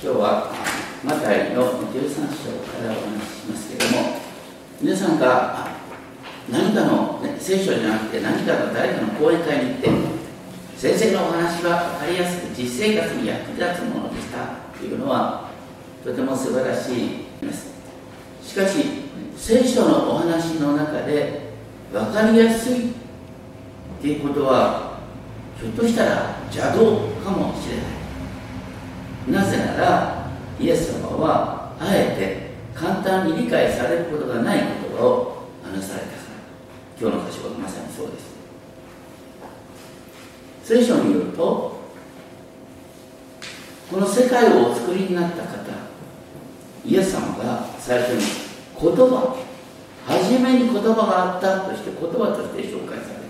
今日はマタイの13章からお話ししますけれども皆さんが何かの、ね、聖書じゃなくて何かの誰かの講演会に行って先生のお話は分かりやすく実生活に役立つものでした。というのはとても素晴らしいです。しかし聖書のお話の中で分かりやすいっていうことはひょっとしたら邪道かもしれない。なぜならイエス様はあえて簡単に理解されることがない言葉を話されたから。今日の箇所はまさにそうです。聖書によるとこの世界をお作りになった方イエス様が最初に言葉初めに言葉があったとして言葉として紹介される。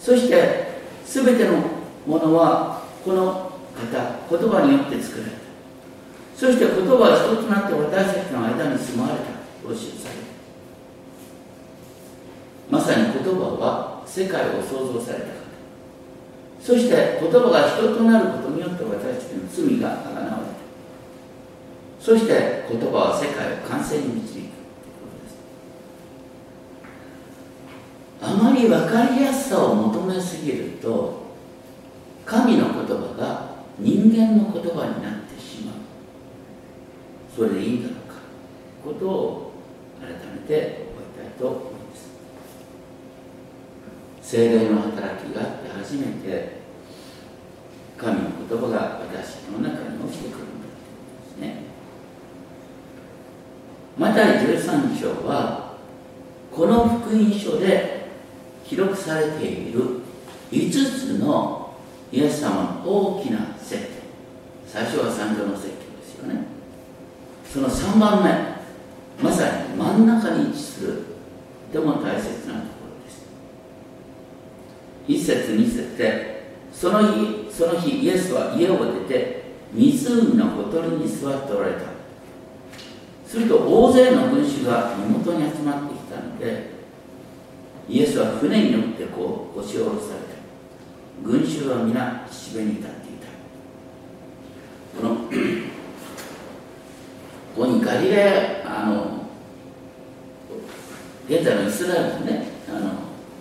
そして全てのものはこの方言葉によって作られた。そして言葉は一つとなって私たちの間に住まわれた。と教えされるまさに言葉は世界を創造された方そして言葉が人となることによって私たちの罪があがなわれた。そして言葉は世界を完成に導くということです。あまり分かりやすさを求めすぎると神の言葉が人間の言葉になってしまう。それでいいんだろうか。ことを改めて覚えたいと思います。精霊の働きがあって初めて神の言葉が私の中に起きてくるんだということですね。マタイ13章はこの福音書で記録されている5つのイエス様の大きな説教。最初は三条の説教ですよね。その3番目まさに真ん中に位置する。とても大切なところです。一節二節でその日その日イエスは家を出て湖のほとりに座っておられた。すると大勢の群衆が身元に集まってきたのでイエスは船に乗ってこう押し下ろされた。群衆は皆岸辺に立っていた。このここにガリレアあの現在のイスラエルのねあの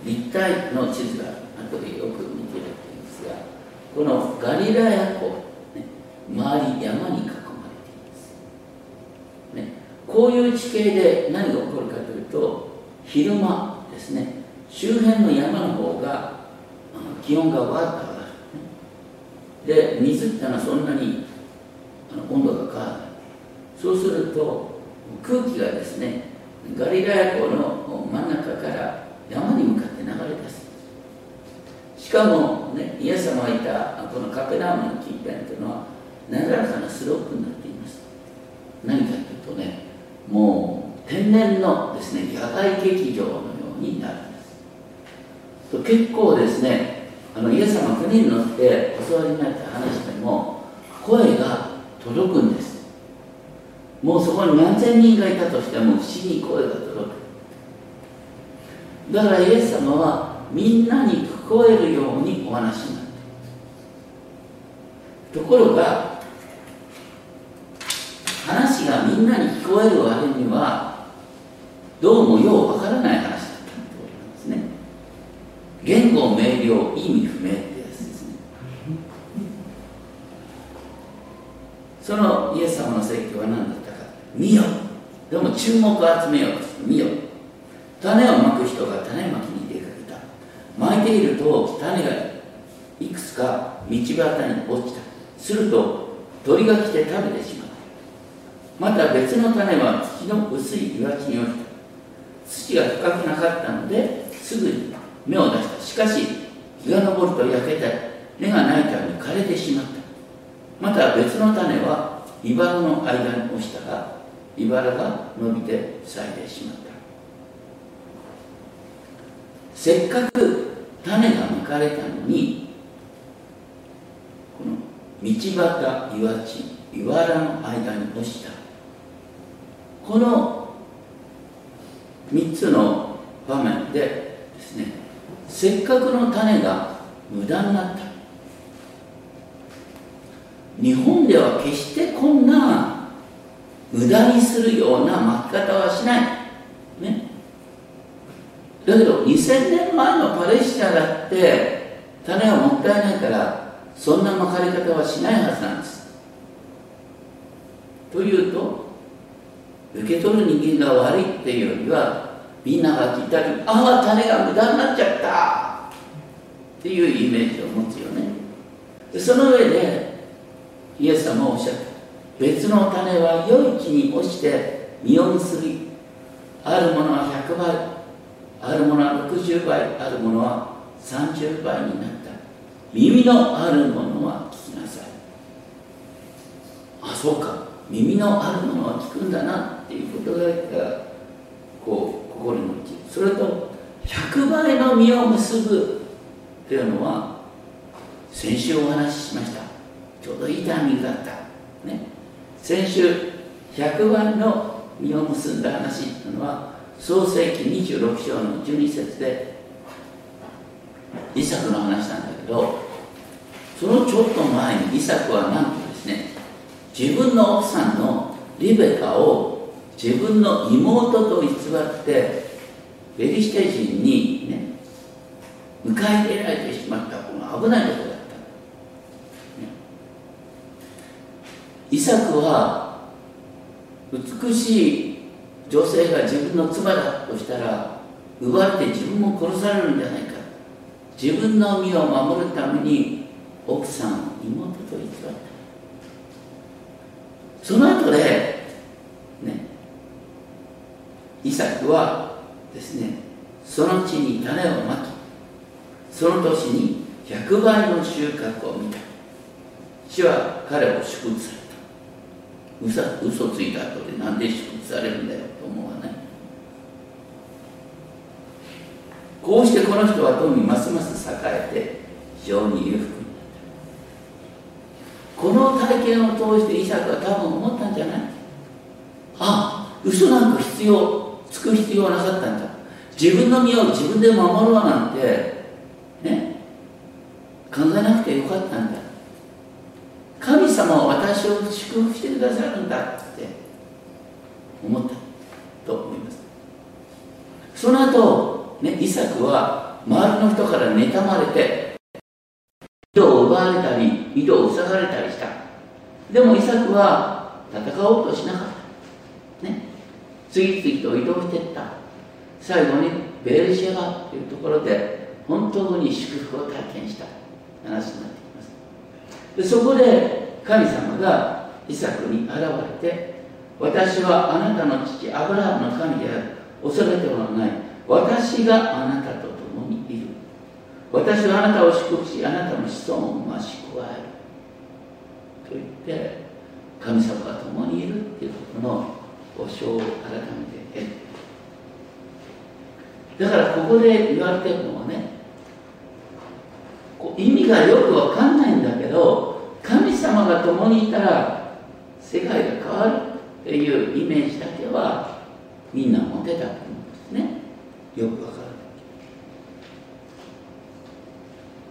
立体の地図が後でよく見ているんですがこのガリラヤ湖、ね、周り山に囲まれています、ね、こういう地形で何が起こるかというと昼間ですね周辺の山の方が気温がわっと上がる、で水ってのはそんなにあの温度が変わらない。そうすると空気がですねガリラヤ湖の真ん中から山に向かって流れ出す。しかも、ね、イエス様がいたこのカペナームの近辺というのはなだらかなスロープになっています。何かというとねもう天然のですね野外劇場のようになるんです。結構ですねあのイエス様船に乗ってお座りになった話でも声が届くんです。もうそこに何千人がいたとしても不思議に声が届く。だからイエス様はみんなに聞こえるようにお話になって。いるところが話がみんなに聞こえる割にはどうもようわからない話だった言語明瞭意味不明ってやつですねそのイエス様の説教は何だったか。見よ。でも注目を集めよう見よ。種をまく人が種まきに出かけた。巻いていると種がいくつか道端に落ちた。すると鳥が来て食べてしまった。また別の種は土の薄い岩地に落ちた。土が深くなかったのですぐに芽を出した。しかし日が昇ると焼けて根がないために枯れてしまった。また別の種は茨の間に落ちたが茨が伸びて咲いてしまった。せっかく種がまかれたのにこの道端岩地茨の間に落ちた。この3つの場面でですねせっかくの種が無駄になった。日本では決してこんな無駄にするような巻き方はしない、ね、だけど2000年前のパレスチナだって種はもったいないからそんな巻かれ方はしないはずなんです。というと受け取る人間が悪いっていうよりはみんなが聞いたりああ種が無駄になっちゃったっていうイメージを持つよね。その上でイエス様おっしゃった別の種は良い木に落ちて実を結びあるものは100倍あるものは60倍あるものは30倍になった。耳のあるものは聞きなさい。あそうか。耳のあるものは聞くんだなっていうことがこう心に落ちそれと100倍の実を結ぶというのは先週お話ししました。ちょうどいいタイミングだった。ね。先週100倍の実を結んだ話というのは創世記26章の12節でイサクの話なんだけどそのちょっと前にイサクはなんとですね自分の奥さんのリベカを自分の妹と偽ってベリシテ人にね迎え入れられてしまった。この危ないことだった、ね、イサクは美しい女性が自分の妻だとしたら奪われて自分も殺されるんじゃないか。自分の身を守るために奥さんを妹と偽った。その後でねイサクはですねその地に種をまきその年に100倍の収穫を見た。主は彼を祝福された嘘嘘ついた後で何で祝福されるんだよと思わないこうしてこの人は富ますます栄えて非常に裕福になった。この体験を通してイサクは多分思ったんじゃない？あ嘘なんか必要つく必要はなかったんだ。自分の身を自分で守ろうなんてね考えなくてよかったんだ。神様は私を祝福してくださるんだって思ったと思います。その後、ね、イサクは周りの人から妬まれて糸を奪われたり糸を塞がれたりした。でもイサクは戦おうとしなかった。ね。次々と移動していった。最後にベルシェバというところで本当に祝福を体験した。話になってでそこで神様がイサクに現れて私はあなたの父アブラハムの神である恐れてはない。私があなたと共にいる。私はあなたを祝福しあなたの子孫を増し加える。と言って神様が共にいるっていうことの保証を改めて得る。だからここで言われてるのはね意味がよくわかんないんだけど神様が共にいたら世界が変わるっていうイメージだけはみんな持てたと思うんですね。よくわかる。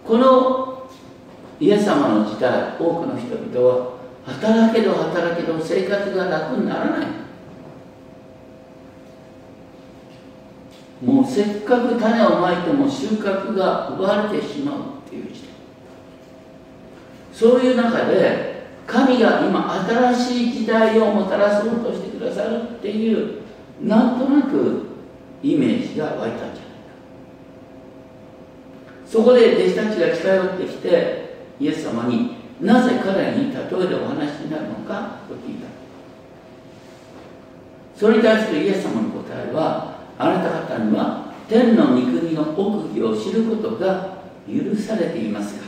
このイエス様の時代多くの人々は働けど働けど生活が楽にならない。もうせっかく種をまいても収穫が奪われてしまう。ていう時代そういう中で神が今新しい時代をもたらそうとしてくださるっていうなんとなくイメージが湧いたんじゃないか。そこで弟子たちが近寄ってきてイエス様になぜ彼に例えでお話になるのかと聞いた。それに対するイエス様の答えはあなた方には天の御国の奥義を知ることが許されていますが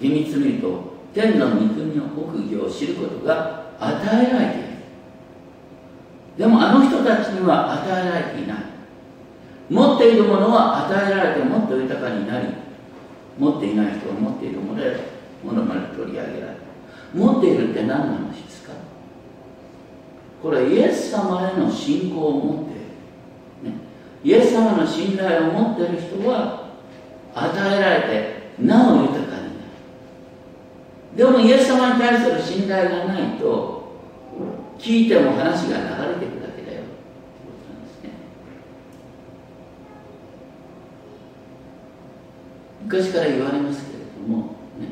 厳密に言うと天の御国の奥義を知ることが与えられている。でもあの人たちには与えられていない。持っているものは与えられてもっと豊かになり持っていない人は持っているものでものまで取り上げられる。持っているって何なの話ですか？これはイエス様への信仰を持っている、イエス様の信頼を持っている人は与えられてなお豊かになる。でもイエス様に対する信頼がないと聞いても話が流れてくだけだよ。ってことなんですね。昔から言われますけれども、ね、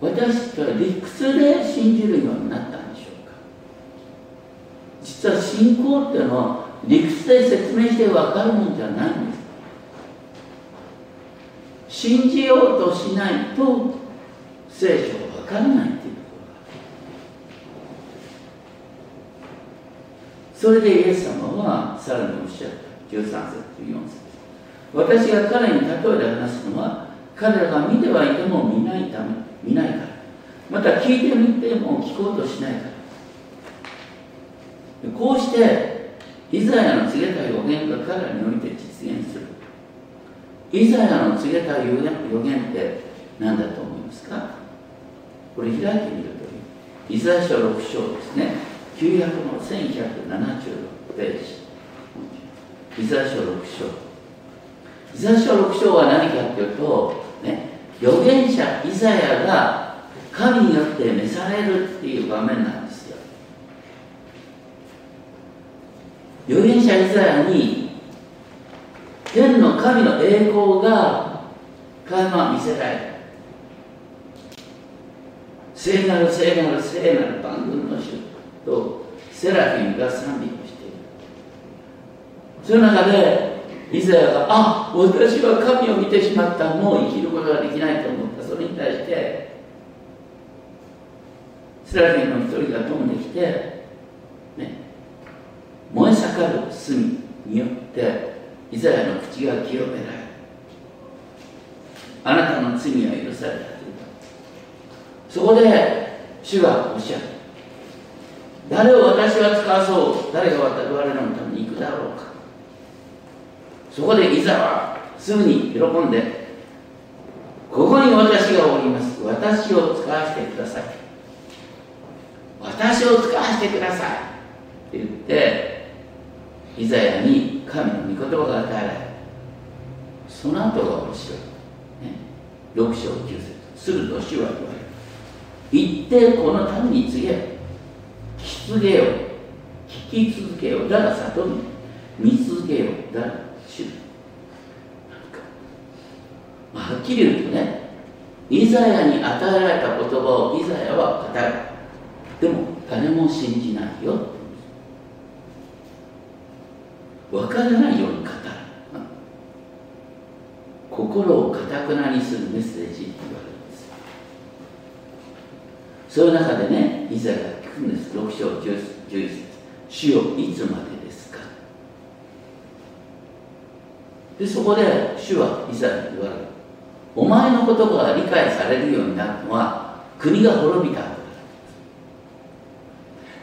私たちは理屈で信じるようになったんでしょうか。実は信仰っていうのは理屈で説明して分かるもんじゃないんです。信じようとしないと聖書が分からないっていうころがそれでイエス様はさらにおっしゃった。13節14節。私が彼に例えで話すのは彼らが見てはいても見ないため。見ないから。また聞いてみても聞こうとしないから。こうしてイザヤの告げた予言が彼らにおいて実現する。イザヤの告げた予言って何だと思いますか？これ開いてみるとイザヤ書6章ですね。900の1176ページ。イザヤ書6章。イザヤ書6章は何かというとね預言者イザヤが神によって召されるっていう場面なんですよ預言者イザヤに天の神の栄光が垣間見せられる。聖なる聖なる聖なる番組の主とセラフィムが賛美をしている。その中でイザヤがあ私は神を見てしまった。もう生きることができないと思った。それに対してセラフィムの一人が飛んできて、ね、燃え盛る炭によってイザヤの口が清められあなたの罪は許されたそこで主がおっしゃる。誰を私は使わそう。誰が我々のために行くだろうか。そこでイザはすぐに喜んでここに私がおります。私を使わせてください。私を使わせてください。って言ってイザヤに神の御言葉が与えられその後が面白い、ね、6章9節すると主は言われる行ってこの民に告げ聞き続けよ聞き続けよだが里に見続けよだが主なんか、はっきり言うとねイザヤに与えられた言葉をイザヤは語る。でも誰も信じないよ。分からないように語る心をかたくなにするメッセージって言われるんです。そういう中でねイザヤが聞くんです。6章11節主よいつまでですか。でそこで主はイザヤに言われる。お前の言葉が理解されるようになるのは国が滅びた後だ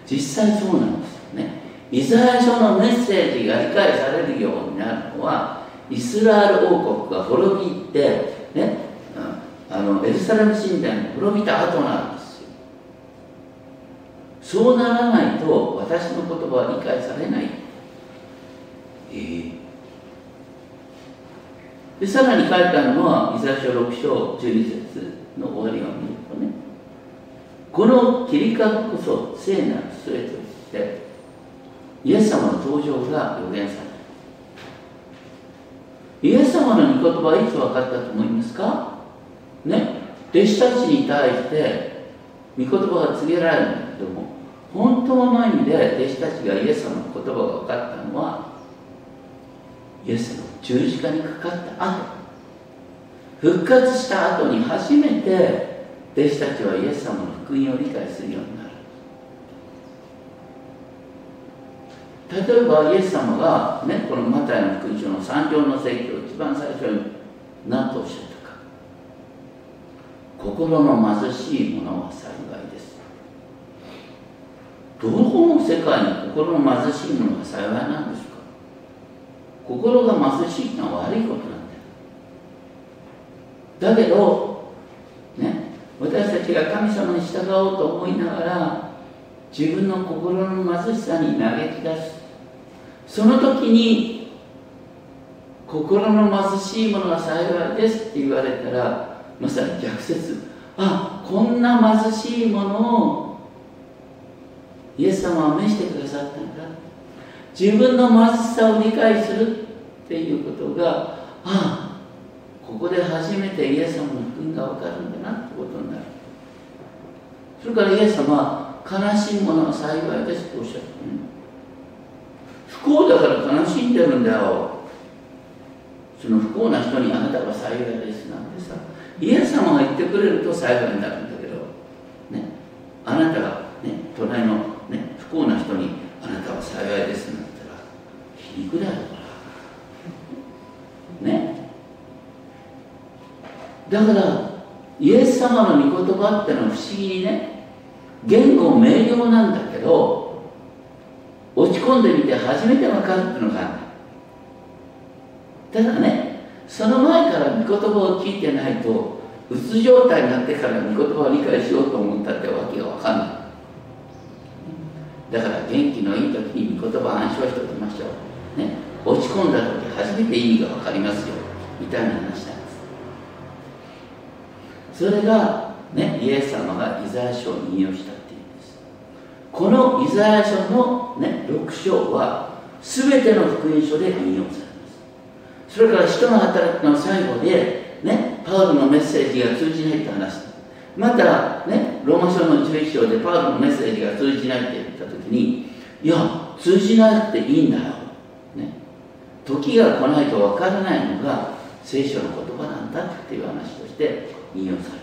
実際そうなんですよねイザヤ書のメッセージが理解されるようになるのはイスラエル王国が滅びて、ね、あのエルサレム神殿が滅びた後なんですよ。そうならないと私の言葉は理解されない。えー、でさらに書いてあるのはイザヤ書6章12節の終わりを見るとねこの切り株こそ聖なる杖といってイエス様の登場が予言されるイエス様の御言葉はいつ分かったと思いますか？ね。弟子たちに対して御言葉が告げられるんだけども本当の意味で弟子たちがイエス様の言葉が分かったのはイエスの十字架にかかった後。復活した後に初めて弟子たちはイエス様の福音を理解するようになる例えばイエス様が、ね、このマタイの福音書の三条の説教一番最初に何とおっしゃったか。心の貧しい者は幸いです。どこの世界に心の貧しい者が幸いなんですか。心が貧しいのは悪いことなんだよ。だけどね私たちが神様に従おうと思いながら自分の心の貧しさに嘆き出す。その時に心の貧しいものが幸いですって言われたらまさに逆説。あこんな貧しいものをイエス様は召してくださったんだ。自分の貧しさを理解するっていうことがああここで初めてイエス様の福音が分かるんだなってことになる。それからイエス様は悲しいものは幸いですとおっしゃった、不幸だから悲しんでるんだよ。その不幸な人にあなたは幸いですなんてさイエス様が言ってくれると幸いになるんだけどねあなたがね隣のね不幸な人にあなたは幸いですなんて言ったら皮肉だよ。ね。だからイエス様の御言葉ってのは不思議にね言語明瞭なんだけど込んでみて初めて分かるのがただねその前から御言葉を聞いてないとうつ状態になってから御言葉を理解しようと思ったってわけが分かんない。だから元気のいい時に御言葉を暗唱しておきましょう、ね、落ち込んだ時初めて意味が分かりますよ。みたいな話なんです。それが、ね、イエス様がイザヤ書を引用した。のイザヤ書の、ね、6章は全ての福音書で引用されます。それから人の働きの最後で、ね、パウロのメッセージが通じないって話。また、ね、ローマ書の11章でパウロのメッセージが通じないって言った時にいや通じなくていいんだよ、ね、時が来ないと分からないのが聖書の言葉なんだっていう話として引用される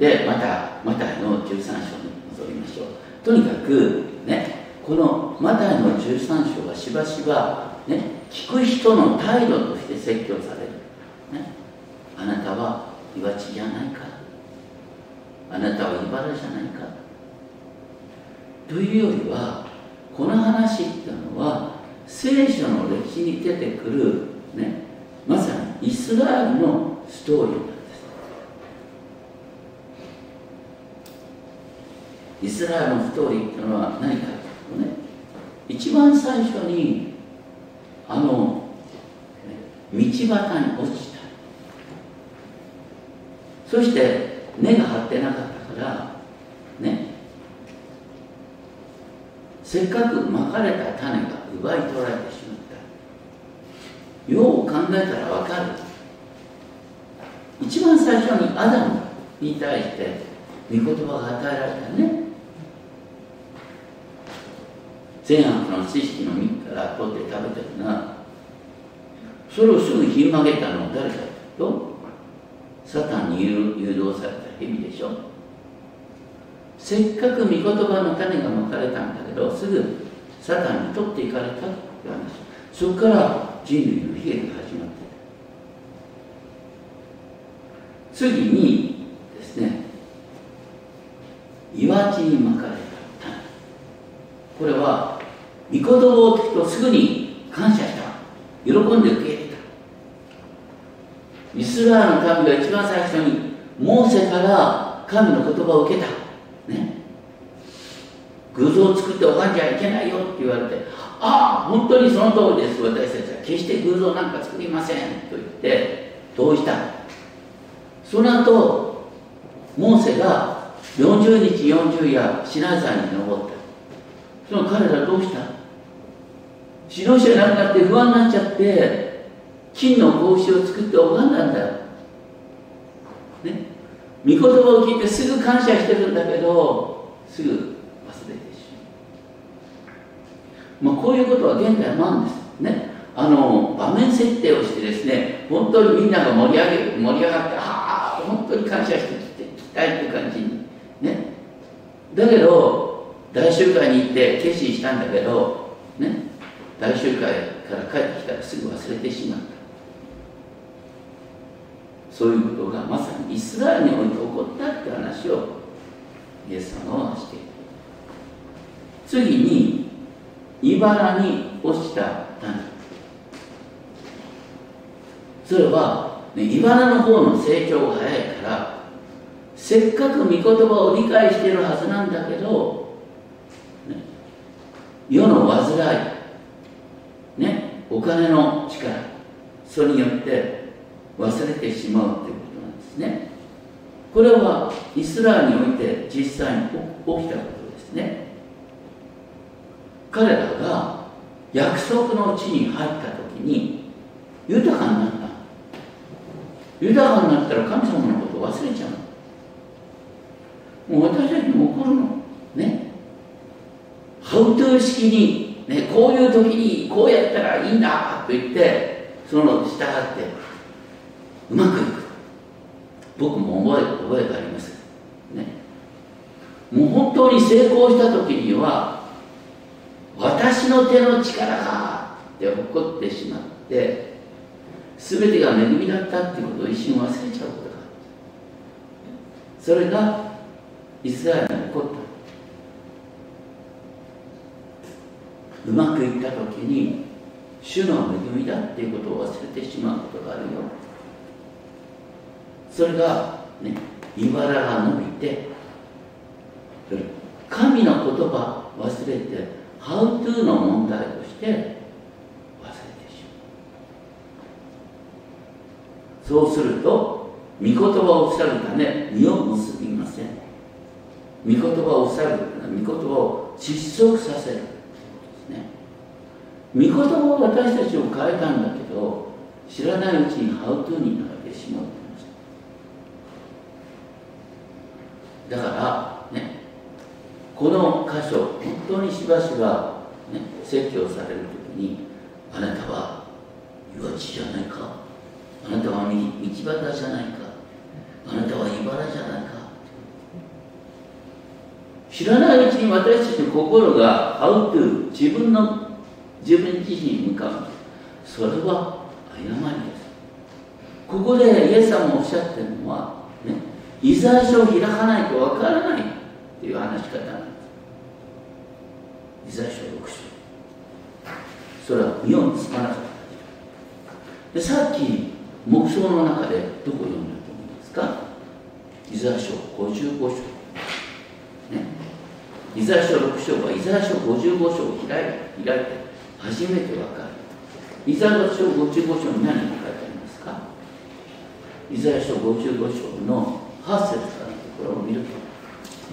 でまたマタイの13章に戻りましょう。とにかくねこのマタイの13章はしばしば、ね、聞く人の態度として説教される、ね、あなたは岩地じゃないか。あなたは茨じゃないか。というよりはこの話っていうのは聖書の歴史に出てくる、ね、まさにイスラエルのストーリー。なんですイスラエルのストーリーっていうのは何かね一番最初にあの道端に落ちた。そして根が張ってなかったからね。せっかくまかれた種が奪い取られてしまった。よう考えたらわかる。一番最初にアダムに対して御言葉が与えられたね。善悪の知識の実から取って食べてるな。それをすぐひん曲げたのは誰かと？サタンに誘導された蛇でしょ。せっかく御言葉の種がまかれたんだけどすぐサタンに取っていかれたって話。そこから人類の悲劇が始まって次にですね岩地にまかれた種。これは御言葉を聞くとすぐに感謝した。喜んで受け入れた。イスラエルの民が一番最初にモーセから神の言葉を受けた。ね。偶像を作って拝んじゃいけないよって言われてああ本当にその通りです。私たちは決して偶像なんか作りませんと言って同意したその後モーセが40日40夜シナザに登った。その彼らどうした？指導者になくなって不安になっちゃって金の格子を作って拝んだんだ。よ、ね、御言葉を聞いてすぐ感謝してるんだけどすぐ忘れてしまう、まあ、こういうことは現代もあるんです。ね。あの場面設定をしてですね本当にみんなが盛り上げ盛り上がってああ本当に感謝してきたいって感じに。ね。だけど大集会に行って決心したんだけど大集会から帰ってきたらすぐ忘れてしまった。そういうことがまさにイスラエルにおいて起こったって話をイエス様はしている次に茨に落ちた種。それは、ね、茨の方の成長が早いからせっかく御言葉を理解しているはずなんだけど、ね、世の煩い、お金の力それによって忘れてしまうということなんですね。これはイスラエルにおいて実際に起きたことですね。彼らが約束の地に入った時に豊かになった豊かになったら神様のことを忘れちゃうもう私たちに怒るの。ね。ハウトゥー式に、ね、こういう時にこうやったらいいんだと言ってその従ってうまくいく。僕も覚え覚えがあります。ね。もう本当に成功した時には私の手の力がって怒ってしまって全てが恵みだったっていうことを一瞬忘れちゃうことがある。それがイスラエルに起こったうまくいった時に主の恵みだっていうことを忘れてしまうことがあるよ。それがね茨が伸びて神の言葉忘れてハウトゥーの問題として忘れてしまう。そうすると御言葉を塞ぐため身を結びません。御言葉を塞ぐ御言葉を窒息させる。御言葉は私たちを変えたんだけど知らないうちにハウトゥーになってしまうだからねこの箇所本当にしばしば、ね、説教される時にあなたは岩地じゃないか？あなたは道端じゃないか？あなたは茨じゃないか？知らないうちに私たちの心がハウトゥー自分の自分自身に向かう。それは誤りです。ここでイエス様もおっしゃってるのはねイザヤ書を開かないとわからないっていう話し方なんです。イザヤ書6章それは身をつまなかったでさっき目標の中でどこ読んだと思いますか？イザヤ書55章。ね。イザヤ書6章はイザヤ書55章を開い開いて。初めてわかる。イザヤ書55章に何が書いてありますか？イザヤ書55章の8節からのところを見ると。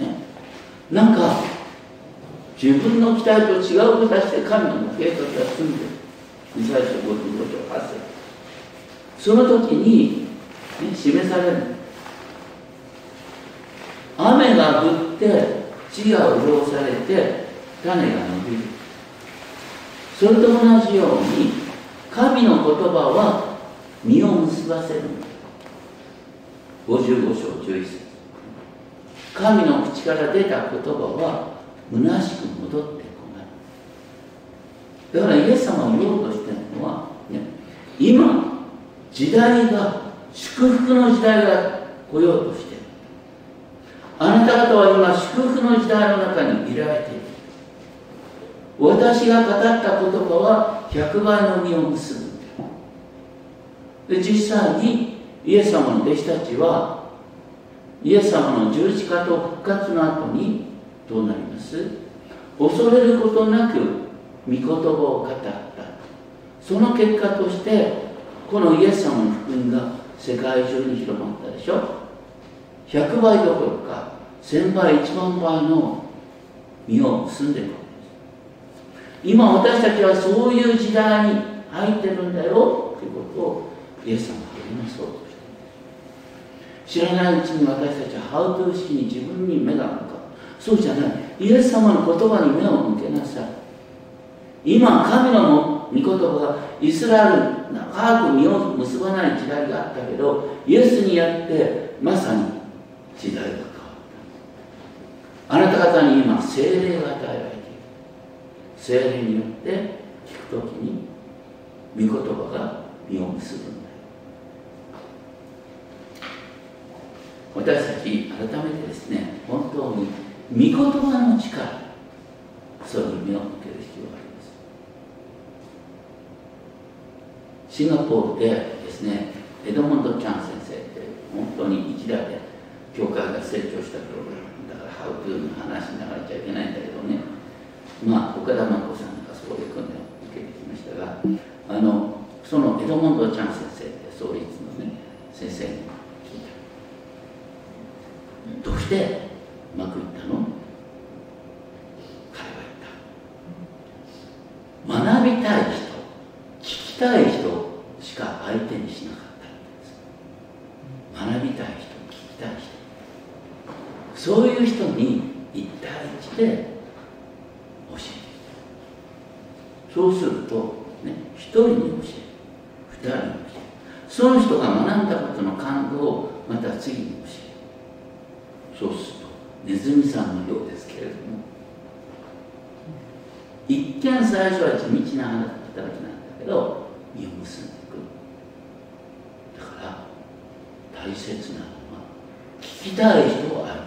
ね。なんか自分の期待と違う形で神の計画が済んでる。イザヤ書55章8節。その時に、ね、示される。雨が降って地が潤されて種が伸びる。それと同じように神の言葉は実を結ばせる55章11節。神の口から出た言葉は虚しく戻ってこない。だからイエス様が言おうとしているのは、ね、今時代が祝福の時代が来ようとしている。あなた方は今祝福の時代の中にいられている。私が語った言葉は100倍の実を結ぶ。で実際にイエス様の弟子たちはイエス様の十字架と復活の後にどうなります？恐れることなく御言葉を語った。その結果としてこのイエス様の福音が世界中に広まったでしょ？100倍どころか1000倍1万倍の実を結んでいく。今私たちはそういう時代に入ってるんだよということをイエス様が励まそうとして知らないうちに私たちはハウトゥー式に自分に目が向かう。そうじゃない。イエス様の言葉に目を向けなさい。今神の御言葉がイスラエル長く身を結ばない時代があったけどイエスにやってまさに時代が変わった。あなた方に今精霊が与えられ精霊によって聞くときに御言葉が実を結ぶんだ私たち改めてですね本当に御言葉の力それに目を向ける必要があります。シンガポールでですねエドモンド・チャン先生って本当に一代で教会が成長したプログラムだからハウトゥーの話に流れちゃいけないんだけどねまあ、岡田真子さんがそこで訓練を受けてきましたがあのそのエドモンド・チャン先生って創立のね先生に聞いた。どうして大切なのは聞きたい人は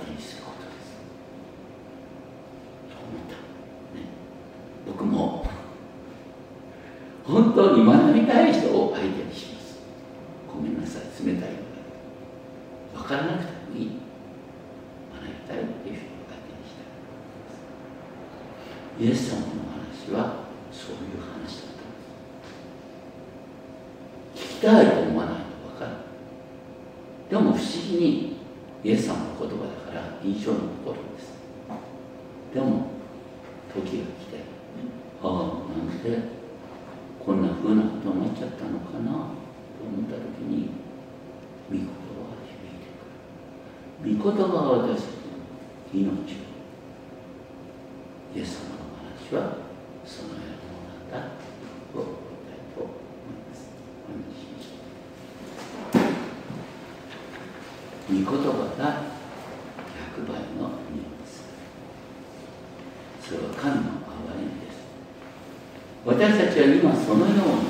私はそのようなんだと思いたいと思いますおりしま御言葉が100倍の意味ですそれは神の憐れみです私たちは今そのように